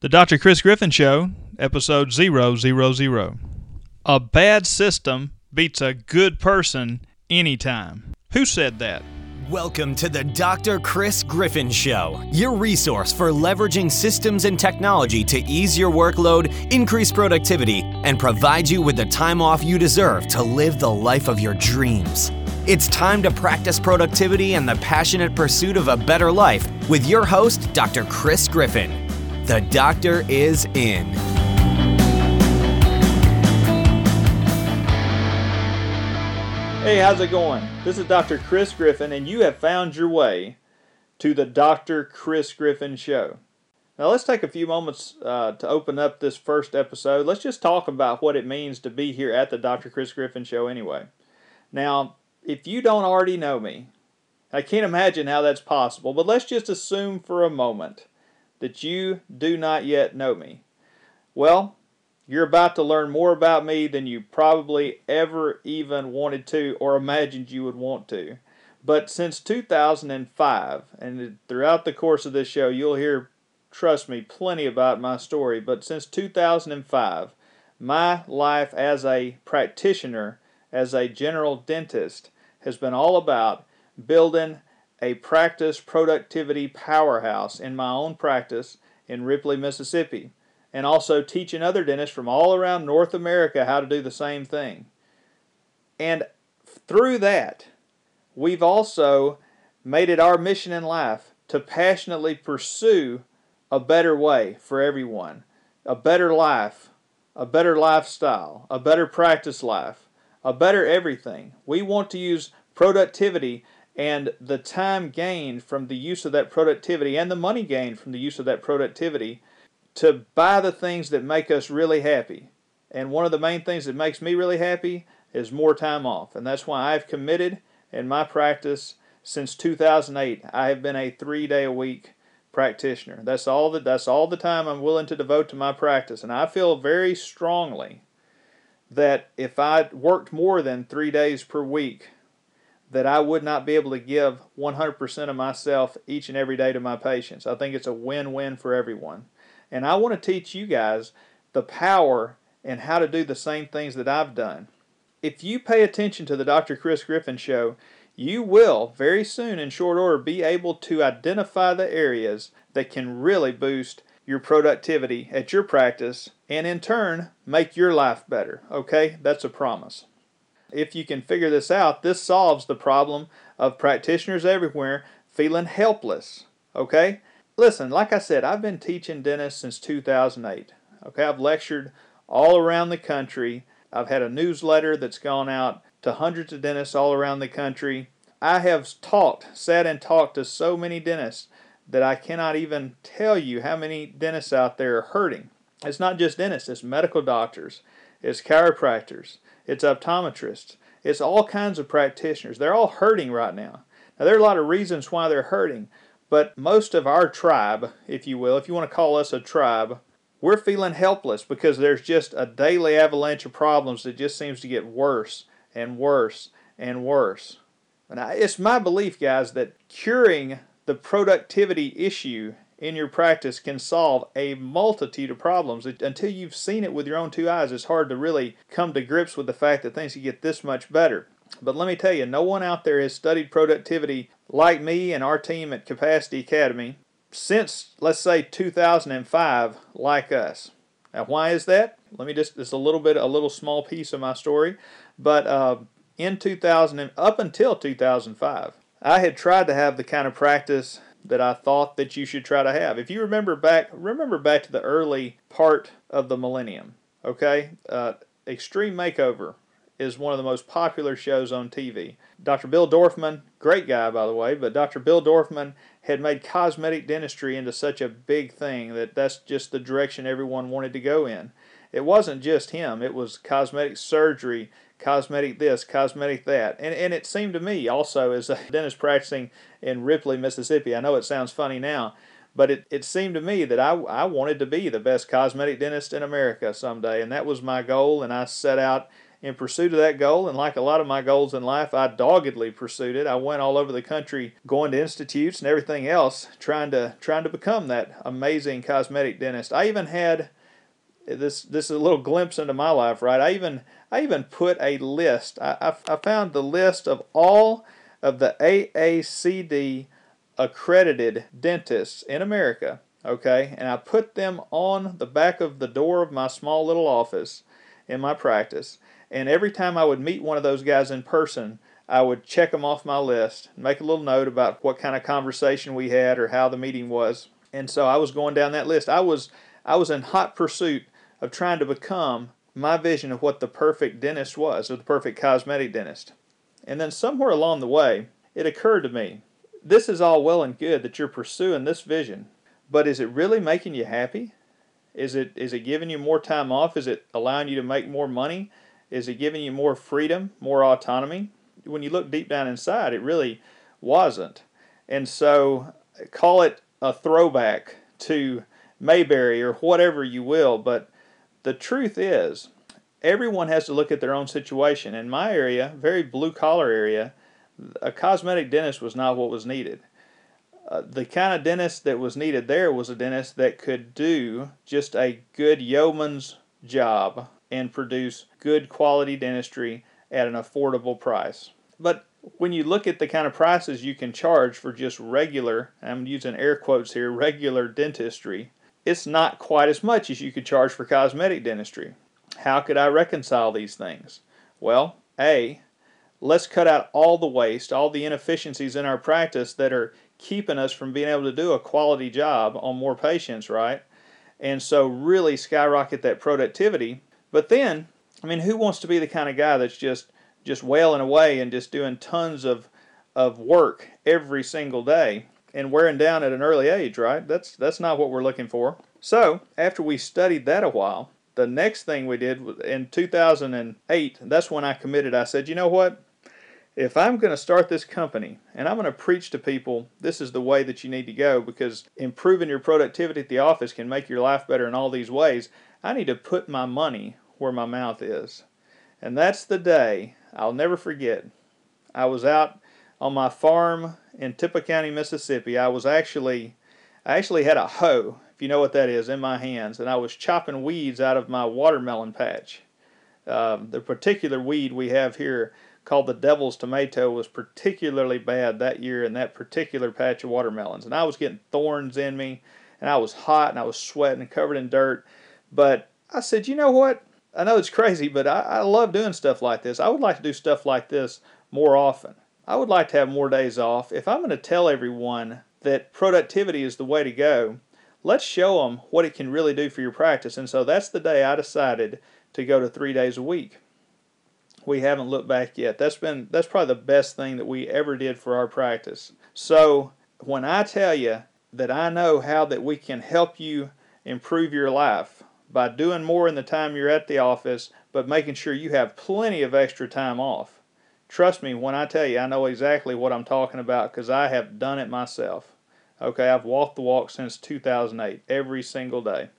The Dr. Chris Griffin Show, episode 000. A bad system beats a good person anytime. Who said that? Welcome to the Dr. Chris Griffin Show, your resource for leveraging systems and technology to ease your workload, increase productivity, and provide you with the time off you deserve to live the life of your dreams. It's time to practice productivity and the passionate pursuit of a better life with your host, Dr. Chris Griffin. The doctor is in. Hey, how's it going? This is Dr. Chris Griffin, and you have found your way to the Dr. Chris Griffin Show. Now, let's take a few moments uh, to open up this first episode. Let's just talk about what it means to be here at the Dr. Chris Griffin Show, anyway. Now, if you don't already know me, I can't imagine how that's possible, but let's just assume for a moment that you do not yet know me? Well, you're about to learn more about me than you probably ever even wanted to or imagined you would want to. But since 2005, and throughout the course of this show, you'll hear, trust me, plenty about my story. But since 2005, my life as a practitioner, as a general dentist, has been all about building a practice productivity powerhouse in my own practice in Ripley, Mississippi, and also teaching other dentists from all around North America how to do the same thing. And through that, we've also made it our mission in life to passionately pursue a better way for everyone, a better life, a better lifestyle, a better practice life, a better everything. We want to use productivity and the time gained from the use of that productivity and the money gained from the use of that productivity to buy the things that make us really happy. And one of the main things that makes me really happy is more time off. And that's why I've committed in my practice since 2008. I have been a 3-day a week practitioner. That's all that that's all the time I'm willing to devote to my practice. And I feel very strongly that if I worked more than 3 days per week that I would not be able to give 100% of myself each and every day to my patients. I think it's a win win for everyone. And I want to teach you guys the power and how to do the same things that I've done. If you pay attention to the Dr. Chris Griffin show, you will very soon, in short order, be able to identify the areas that can really boost your productivity at your practice and in turn make your life better. Okay? That's a promise. If you can figure this out, this solves the problem of practitioners everywhere feeling helpless. Okay? Listen, like I said, I've been teaching dentists since 2008. Okay, I've lectured all around the country. I've had a newsletter that's gone out to hundreds of dentists all around the country. I have talked, sat and talked to so many dentists that I cannot even tell you how many dentists out there are hurting. It's not just dentists, it's medical doctors, it's chiropractors, it's optometrists, it's all kinds of practitioners. They're all hurting right now. Now, there are a lot of reasons why they're hurting, but most of our tribe, if you will, if you want to call us a tribe, we're feeling helpless because there's just a daily avalanche of problems that just seems to get worse and worse and worse. And it's my belief, guys, that curing the productivity issue in your practice can solve a multitude of problems. Until you've seen it with your own two eyes, it's hard to really come to grips with the fact that things can get this much better. But let me tell you, no one out there has studied productivity like me and our team at Capacity Academy since, let's say, 2005, like us. Now, why is that? Let me just, it's a little bit, a little small piece of my story. But uh, in 2000, up until 2005, I had tried to have the kind of practice that I thought that you should try to have. If you remember back, remember back to the early part of the millennium. Okay, uh, Extreme Makeover is one of the most popular shows on TV. Dr. Bill Dorfman, great guy by the way, but Dr. Bill Dorfman had made cosmetic dentistry into such a big thing that that's just the direction everyone wanted to go in. It wasn't just him; it was cosmetic surgery cosmetic this, cosmetic that. And, and it seemed to me also as a dentist practicing in Ripley, Mississippi, I know it sounds funny now, but it, it seemed to me that I, I wanted to be the best cosmetic dentist in America someday. And that was my goal. And I set out in pursuit of that goal. And like a lot of my goals in life, I doggedly pursued it. I went all over the country, going to institutes and everything else, trying to trying to become that amazing cosmetic dentist. I even had this this is a little glimpse into my life, right? I even I even put a list. I, I, I found the list of all of the AACD accredited dentists in America, okay, and I put them on the back of the door of my small little office in my practice. And every time I would meet one of those guys in person, I would check them off my list, make a little note about what kind of conversation we had or how the meeting was. And so I was going down that list. I was I was in hot pursuit of trying to become my vision of what the perfect dentist was, or the perfect cosmetic dentist. And then somewhere along the way, it occurred to me this is all well and good that you're pursuing this vision, but is it really making you happy? Is it is it giving you more time off? Is it allowing you to make more money? Is it giving you more freedom, more autonomy? When you look deep down inside, it really wasn't. And so call it a throwback to Mayberry or whatever you will, but the truth is everyone has to look at their own situation. In my area, very blue collar area, a cosmetic dentist was not what was needed. Uh, the kind of dentist that was needed there was a dentist that could do just a good yeoman's job and produce good quality dentistry at an affordable price. But when you look at the kind of prices you can charge for just regular, I'm using air quotes here, regular dentistry, it's not quite as much as you could charge for cosmetic dentistry. How could I reconcile these things? Well, A, let's cut out all the waste, all the inefficiencies in our practice that are keeping us from being able to do a quality job on more patients, right? And so really skyrocket that productivity. But then, I mean, who wants to be the kind of guy that's just just wailing away and just doing tons of of work every single day and wearing down at an early age, right? That's that's not what we're looking for. So, after we studied that a while, the next thing we did in 2008, that's when I committed. I said, you know what? If I'm going to start this company and I'm going to preach to people, this is the way that you need to go because improving your productivity at the office can make your life better in all these ways. I need to put my money where my mouth is. And that's the day I'll never forget. I was out on my farm in Tippah County, Mississippi. I was actually I actually had a hoe if you know what that is, in my hands, and I was chopping weeds out of my watermelon patch. Um, the particular weed we have here called the devil's tomato was particularly bad that year in that particular patch of watermelons. And I was getting thorns in me, and I was hot, and I was sweating and covered in dirt. But I said, you know what? I know it's crazy, but I, I love doing stuff like this. I would like to do stuff like this more often. I would like to have more days off. If I'm going to tell everyone that productivity is the way to go, let's show them what it can really do for your practice. And so that's the day I decided to go to three days a week. We haven't looked back yet. That's been that's probably the best thing that we ever did for our practice. So when I tell you that I know how that we can help you improve your life by doing more in the time you're at the office, but making sure you have plenty of extra time off. Trust me when I tell you, I know exactly what I'm talking about because I have done it myself. Okay, I've walked the walk since 2008, every single day.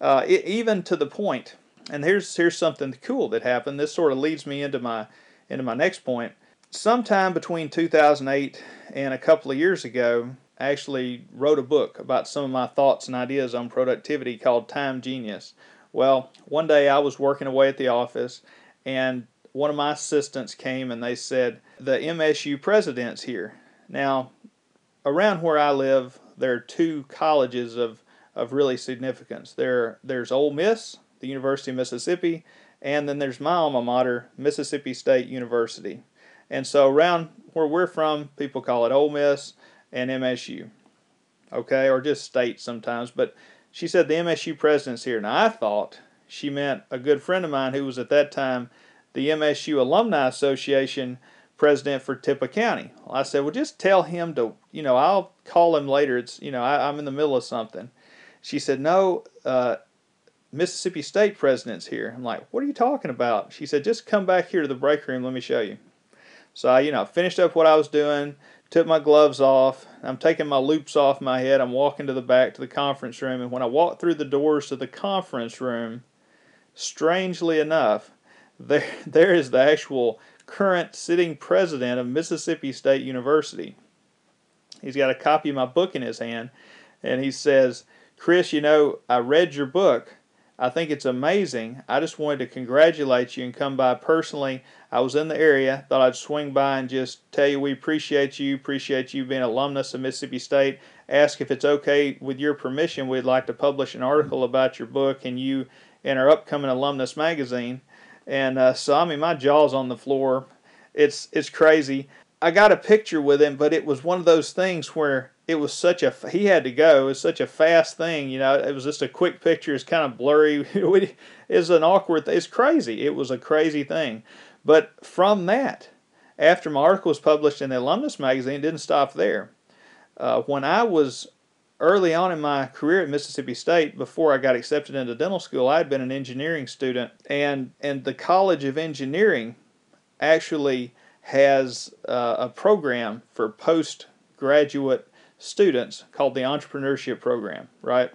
Uh, it, even to the point, and here's here's something cool that happened. This sort of leads me into my into my next point. Sometime between 2008 and a couple of years ago, I actually wrote a book about some of my thoughts and ideas on productivity called Time Genius. Well, one day I was working away at the office, and one of my assistants came and they said, The MSU president's here. Now, around where I live, there are two colleges of, of really significance. There, there's Ole Miss, the University of Mississippi, and then there's my alma mater, Mississippi State University. And so around where we're from, people call it Ole Miss and MSU, okay, or just state sometimes. But she said the MSU president's here. Now I thought she meant a good friend of mine who was at that time the MSU Alumni Association president for Tippah County. Well, I said, well, just tell him to, you know, I'll call him later. It's, you know, I, am in the middle of something. She said, no, uh, Mississippi State president's here. I'm like, what are you talking about? She said, just come back here to the break room. Let me show you. So I, you know, finished up what I was doing, took my gloves off. I'm taking my loupes off my head. I'm walking to the back to the conference room. And when I walked through the doors to the conference room, strangely enough, there there is the actual current sitting president of Mississippi State University. He's got a copy of my book in his hand, and he says, Chris, you know, I read your book. I think it's amazing. I just wanted to congratulate you and come by personally. I was in the area, thought I'd swing by and just tell you we appreciate you, appreciate you being alumnus of Mississippi State. Ask if it's okay with your permission, we'd like to publish an article about your book and you in our upcoming alumnus magazine. And uh, so, I mean, my jaw's on the floor. It's it's crazy. I got a picture with him, but it was one of those things where it was such a he had to go. It was such a fast thing, you know. It was just a quick picture. It's kind of blurry. it's an awkward. It's crazy. It was a crazy thing. But from that, after my article was published in the Alumnus magazine, didn't stop there. Uh, when I was early on in my career at Mississippi State, before I got accepted into dental school, I had been an engineering student, and and the College of Engineering actually has uh, a program for postgraduate students called the entrepreneurship program, right?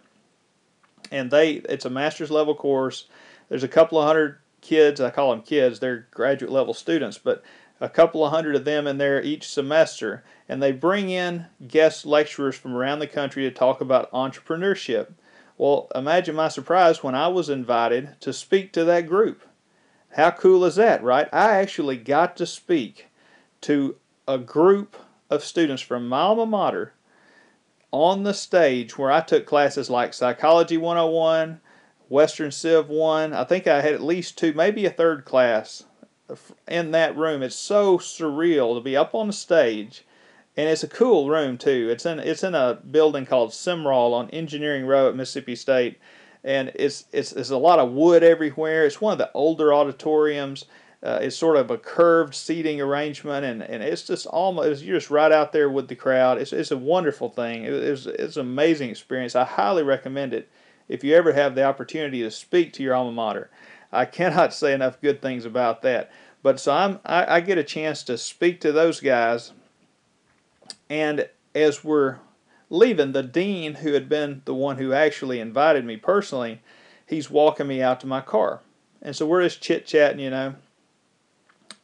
And they it's a master's level course. There's a couple of hundred kids, I call them kids, they're graduate level students, but a couple of hundred of them in there each semester, and they bring in guest lecturers from around the country to talk about entrepreneurship. Well, imagine my surprise when I was invited to speak to that group. How cool is that, right? I actually got to speak to a group of students from my alma mater on the stage where I took classes like Psychology 101, Western Civ 1. I think I had at least two, maybe a third class in that room. It's so surreal to be up on the stage, and it's a cool room too. It's in it's in a building called Simrall on Engineering Row at Mississippi State, and it's it's there's a lot of wood everywhere. It's one of the older auditoriums. Uh, it's sort of a curved seating arrangement, and, and it's just almost you're just right out there with the crowd. It's, it's a wonderful thing. It, it's it's an amazing experience. I highly recommend it if you ever have the opportunity to speak to your alma mater. I cannot say enough good things about that. But so I'm I, I get a chance to speak to those guys, and as we're leaving, the dean who had been the one who actually invited me personally, he's walking me out to my car, and so we're just chit chatting, you know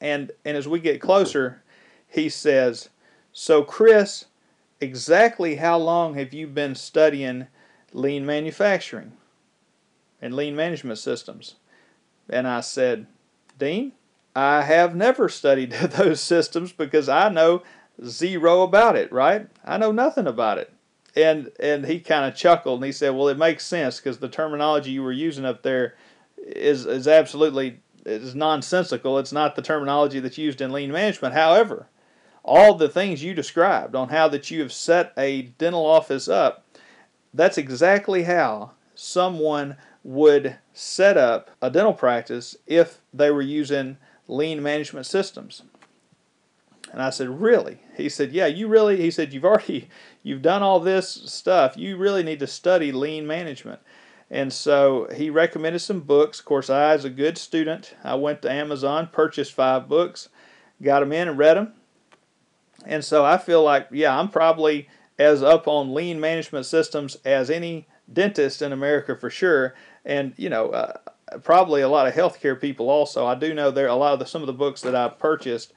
and and as we get closer, he says, "So Chris, exactly how long have you been studying lean manufacturing and lean management systems?" And I said, "Dean, I have never studied those systems because I know zero about it, right? I know nothing about it." And and he kind of chuckled and he said, "Well, it makes sense because the terminology you were using up there is is absolutely is nonsensical. It's not the terminology that's used in lean management. However, all the things you described on how that you have set a dental office up, that's exactly how someone would set up a dental practice if they were using lean management systems. And I said, "Really?" He said, "Yeah, you really." He said, "You've already you've done all this stuff. You really need to study lean management." And so he recommended some books. Of course, I, as a good student, I went to Amazon, purchased five books, got them in and read them. And so I feel like, yeah, I'm probably as up on lean management systems as any dentist in America for sure. And, you know, uh, probably a lot of healthcare people also. I do know there a lot of the, some of the books that I purchased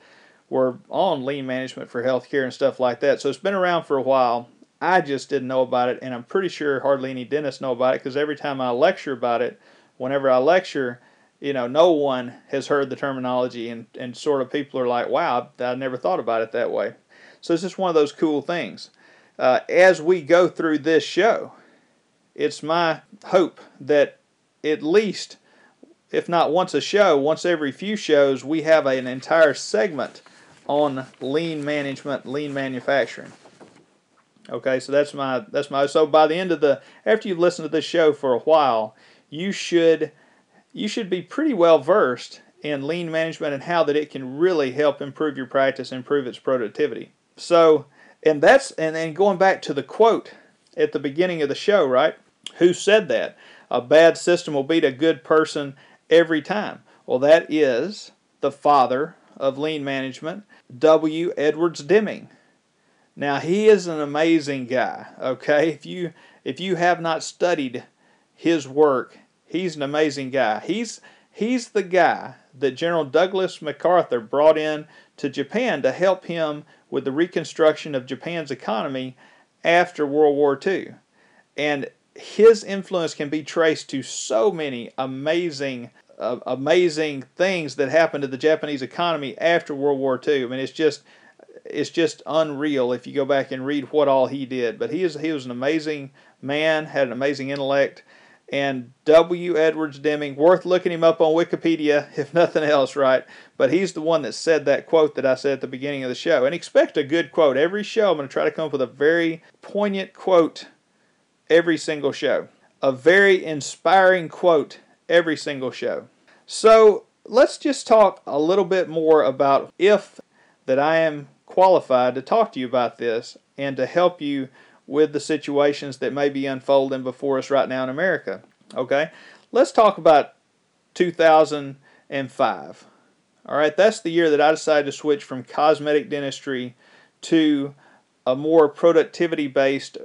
were on lean management for healthcare and stuff like that. So it's been around for a while. I just didn't know about it, and I'm pretty sure hardly any dentists know about it because every time I lecture about it, whenever I lecture, you know, no one has heard the terminology, and, and sort of people are like, wow, I never thought about it that way. So it's just one of those cool things. Uh, as we go through this show, it's my hope that at least, if not once a show, once every few shows, we have an entire segment on lean management, lean manufacturing. Okay, so that's my that's my so by the end of the after you've listened to this show for a while, you should you should be pretty well versed in lean management and how that it can really help improve your practice, improve its productivity. So, and that's and then going back to the quote at the beginning of the show, right? Who said that? A bad system will beat a good person every time. Well, that is the father of lean management, W. Edwards Deming. Now he is an amazing guy. Okay, if you if you have not studied his work, he's an amazing guy. He's He's the guy that General Douglas MacArthur brought in to Japan to help him with the reconstruction of Japan's economy after World War II. And his influence can be traced to so many amazing uh, amazing things that happened to the Japanese economy after World War II. I mean, it's just it's just unreal if you go back and read what all he did. But he is he was an amazing man, had an amazing intellect, and W. Edwards Deming, worth looking him up on Wikipedia, if nothing else, right? But he's the one that said that quote that I said at the beginning of the show. And expect a good quote. Every show, I'm going to try to come up with a very poignant quote every single show. A very inspiring quote every single show. So let's just talk a little bit more about if that I am qualified to talk to you about this and to help you with the situations that may be unfolding before us right now in America. Okay, let's talk about 2005. All right, that's the year that I decided to switch from cosmetic dentistry to a more productivity based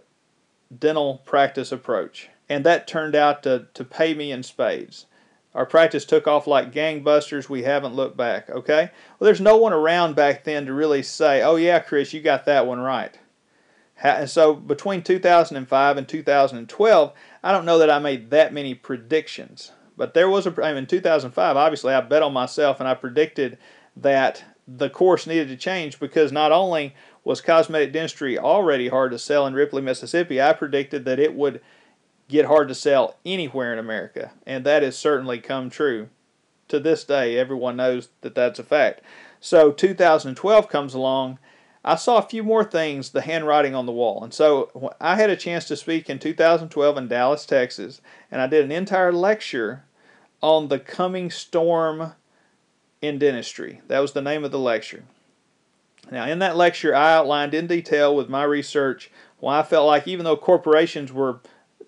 dental practice approach. And that turned out to, to pay me in spades. Our practice took off like gangbusters. We haven't looked back, okay? Well, there's no one around back then to really say, oh, yeah, Chris, you got that one right. And so between 2005 and 2012, I don't know that I made that many predictions. But there was a, I mean, in 2005, obviously, I bet on myself and I predicted that the course needed to change because not only was cosmetic dentistry already hard to sell in Ripley, Mississippi, I predicted that it would get hard to sell anywhere in America. And that has certainly come true. To this day, everyone knows that that's a fact. So 2012 comes along I saw a few more things, the handwriting on the wall. And so I had a chance to speak in 2012 in Dallas, Texas, and I did an entire lecture on the coming storm in dentistry. That was the name of the lecture. Now, in that lecture, I outlined in detail with my research why I felt like even though corporations were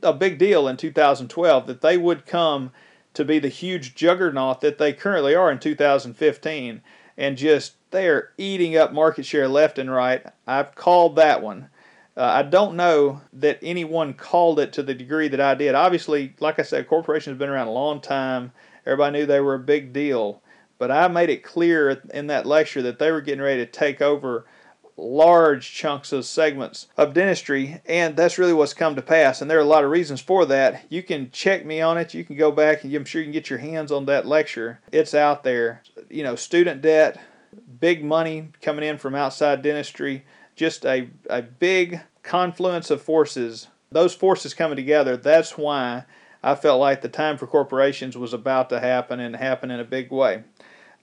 a big deal in 2012, that they would come to be the huge juggernaut that they currently are in 2015 and just they're eating up market share left and right. I've called that one. Uh, I don't know that anyone called it to the degree that I did. Obviously, like I said, corporations have been around a long time. Everybody knew they were a big deal. But I made it clear in that lecture that they were getting ready to take over large chunks of segments of dentistry, and that's really what's come to pass. And there are a lot of reasons for that. You can check me on it. You can go back and I'm sure you can get your hands on that lecture. It's out there. You know, student debt, big money coming in from outside dentistry, just a, a big confluence of forces. Those forces coming together, that's why I felt like the time for corporations was about to happen and happen in a big way.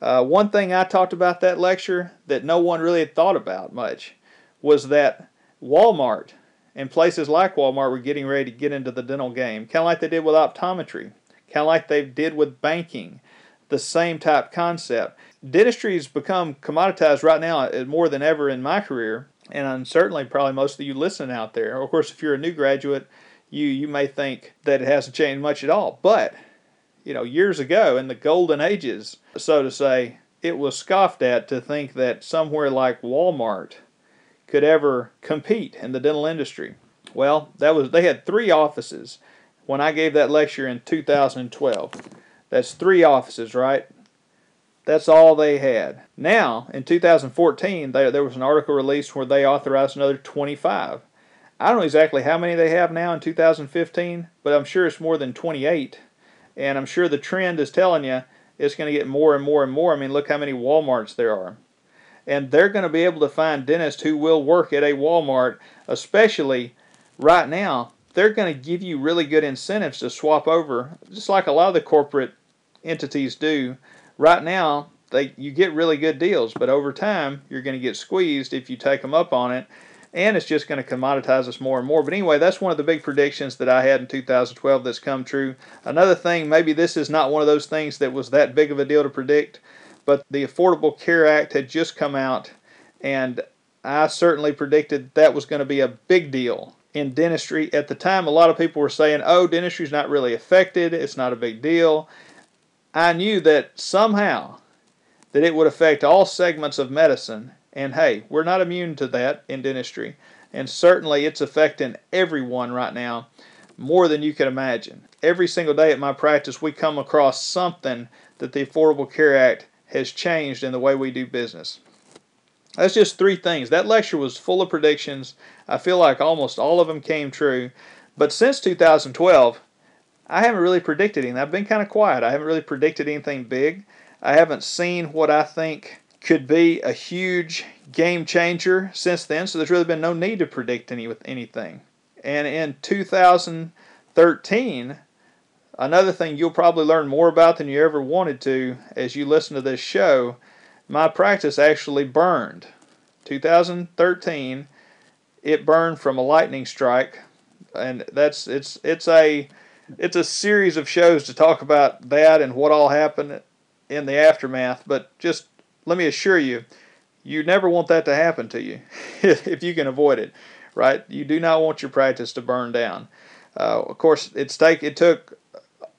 Uh, one thing I talked about that lecture that no one really had thought about much was that Walmart and places like Walmart were getting ready to get into the dental game, kind of like they did with optometry, kind of like they did with banking, the same type concept. Dentistry has become commoditized right now uh, more than ever in my career, and certainly probably most of you listening out there. Of course, if you're a new graduate, you you may think that it hasn't changed much at all, but you know, years ago in the golden ages, so to say, it was scoffed at to think that somewhere like Walmart could ever compete in the dental industry. Well, that was they had three offices when I gave that lecture in 2012. That's three offices, right? That's all they had. Now, in 2014, they, there was an article released where they authorized another 25. I don't know exactly how many they have now in 2015, but I'm sure it's more than 28 and I'm sure the trend is telling you it's going to get more and more and more. I mean, look how many Walmarts there are. And they're going to be able to find dentists who will work at a Walmart, especially right now. They're going to give you really good incentives to swap over, just like a lot of the corporate entities do. Right now, they you get really good deals, but over time, you're going to get squeezed if you take them up on it and it's just going to commoditize us more and more. But anyway, that's one of the big predictions that I had in 2012 that's come true. Another thing, maybe this is not one of those things that was that big of a deal to predict, but the Affordable Care Act had just come out, and I certainly predicted that was going to be a big deal in dentistry. At the time, a lot of people were saying, oh, dentistry's not really affected, it's not a big deal. I knew that somehow that it would affect all segments of medicine and hey, we're not immune to that in dentistry. And certainly it's affecting everyone right now. more than you can imagine. Every single day at my practice, we come across something that the Affordable Care Act has changed in the way we do business. That's just three things. That lecture was full of predictions. I feel like almost all of them came true. But since 2012, I haven't really predicted anything. I've been kind of quiet. I haven't really predicted anything big. I haven't seen what I think could be a huge game changer since then, so there's really been no need to predict any with anything. And in 2013, another thing you'll probably learn more about than you ever wanted to as you listen to this show, my practice actually burned. 2013, it burned from a lightning strike, and that's it's it's a it's a series of shows to talk about that and what all happened in the aftermath. But just let me assure you, you never want that to happen to you if you can avoid it, right? You do not want your practice to burn down. Uh, of course, it's take it took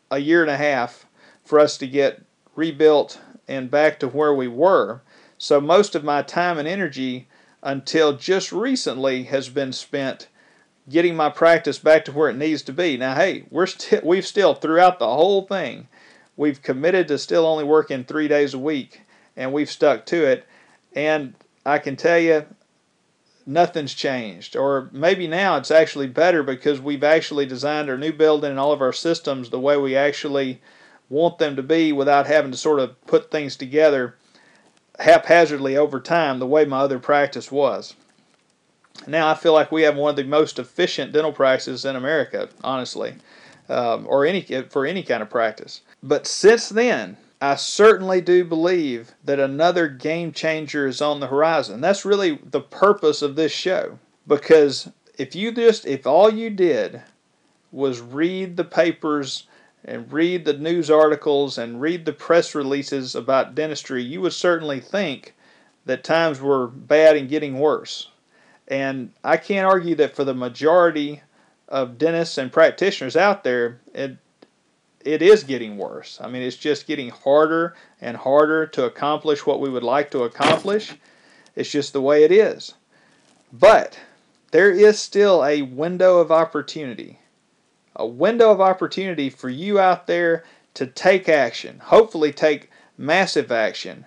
a year and a half for us to get rebuilt and back to where we were. So most of my time and energy until just recently has been spent getting my practice back to where it needs to be. Now, hey, we're still we've still throughout the whole thing, we've committed to still only working three days a week, and we've stuck to it. And I can tell you, nothing's changed. Or maybe now it's actually better because we've actually designed our new building and all of our systems the way we actually want them to be without having to sort of put things together haphazardly over time the way my other practice was. Now I feel like we have one of the most efficient dental practices in America, honestly, um, or any for any kind of practice. But since then, I certainly do believe that another game changer is on the horizon. That's really the purpose of this show. Because if you just, if all you did was read the papers and read the news articles and read the press releases about dentistry, you would certainly think that times were bad and getting worse. And I can't argue that for the majority of dentists and practitioners out there, it, it is getting worse. I mean, it's just getting harder and harder to accomplish what we would like to accomplish. It's just the way it is. But there is still a window of opportunity. A window of opportunity for you out there to take action. Hopefully, take massive action.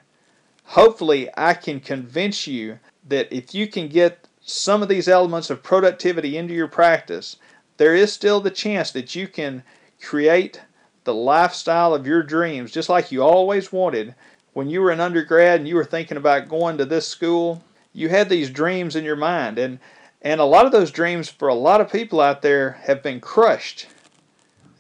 Hopefully, I can convince you that if you can get some of these elements of productivity into your practice, there is still the chance that you can create the lifestyle of your dreams, just like you always wanted. When you were an undergrad and you were thinking about going to this school, you had these dreams in your mind. And, and a lot of those dreams for a lot of people out there have been crushed.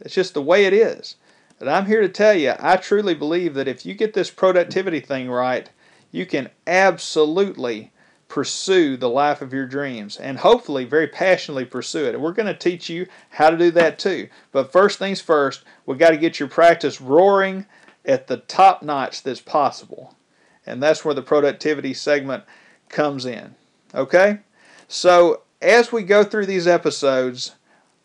It's just the way it is. But I'm here to tell you, I truly believe that if you get this productivity thing right, you can absolutely pursue the life of your dreams and hopefully very passionately pursue it. And we're going to teach you how to do that too. But first things first, we've got to get your practice roaring at the top notch that's possible. And that's where the productivity segment comes in. Okay? So, as we go through these episodes,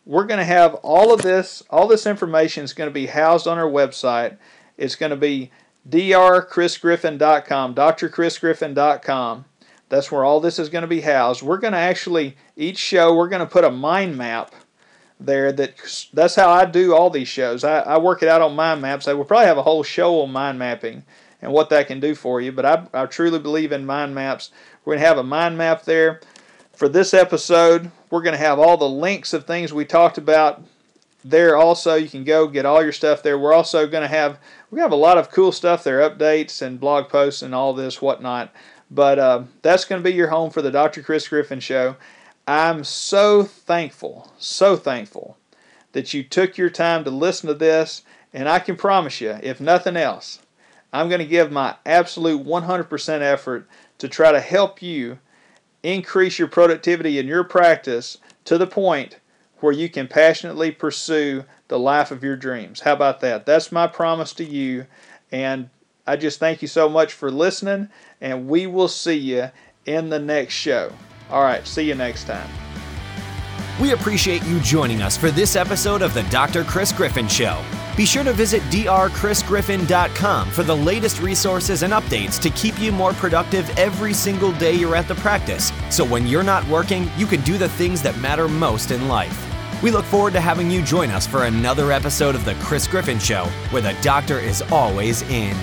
we're going to have all of this, all this information is going to be housed on our website. It's going to be drchrisgriffin.com, drchrisgriffin.com. That's where all this is going to be housed. We're going to actually, each show, we're going to put a mind map there. That That's how I do all these shows. I, I work it out on mind maps. I will probably have a whole show on mind mapping and what that can do for you. But I, I truly believe in mind maps. We're going to have a mind map there. For this episode, we're going to have all the links of things we talked about there also you can go get all your stuff there we're also going to have we have a lot of cool stuff there updates and blog posts and all this whatnot but uh, that's going to be your home for the Dr. Chris Griffin Show. I'm so thankful, so thankful that you took your time to listen to this. And I can promise you, if nothing else, I'm going to give my absolute 100% effort to try to help you increase your productivity in your practice to the point where you can passionately pursue the life of your dreams. How about that? That's my promise to you. And I just thank you so much for listening, and we will see you in the next show. All right, see you next time. We appreciate you joining us for this episode of the Dr. Chris Griffin Show. Be sure to visit drchrisgriffin.com for the latest resources and updates to keep you more productive every single day you're at the practice. So when you're not working, you can do the things that matter most in life. We look forward to having you join us for another episode of The Chris Griffin Show, where the doctor is always in.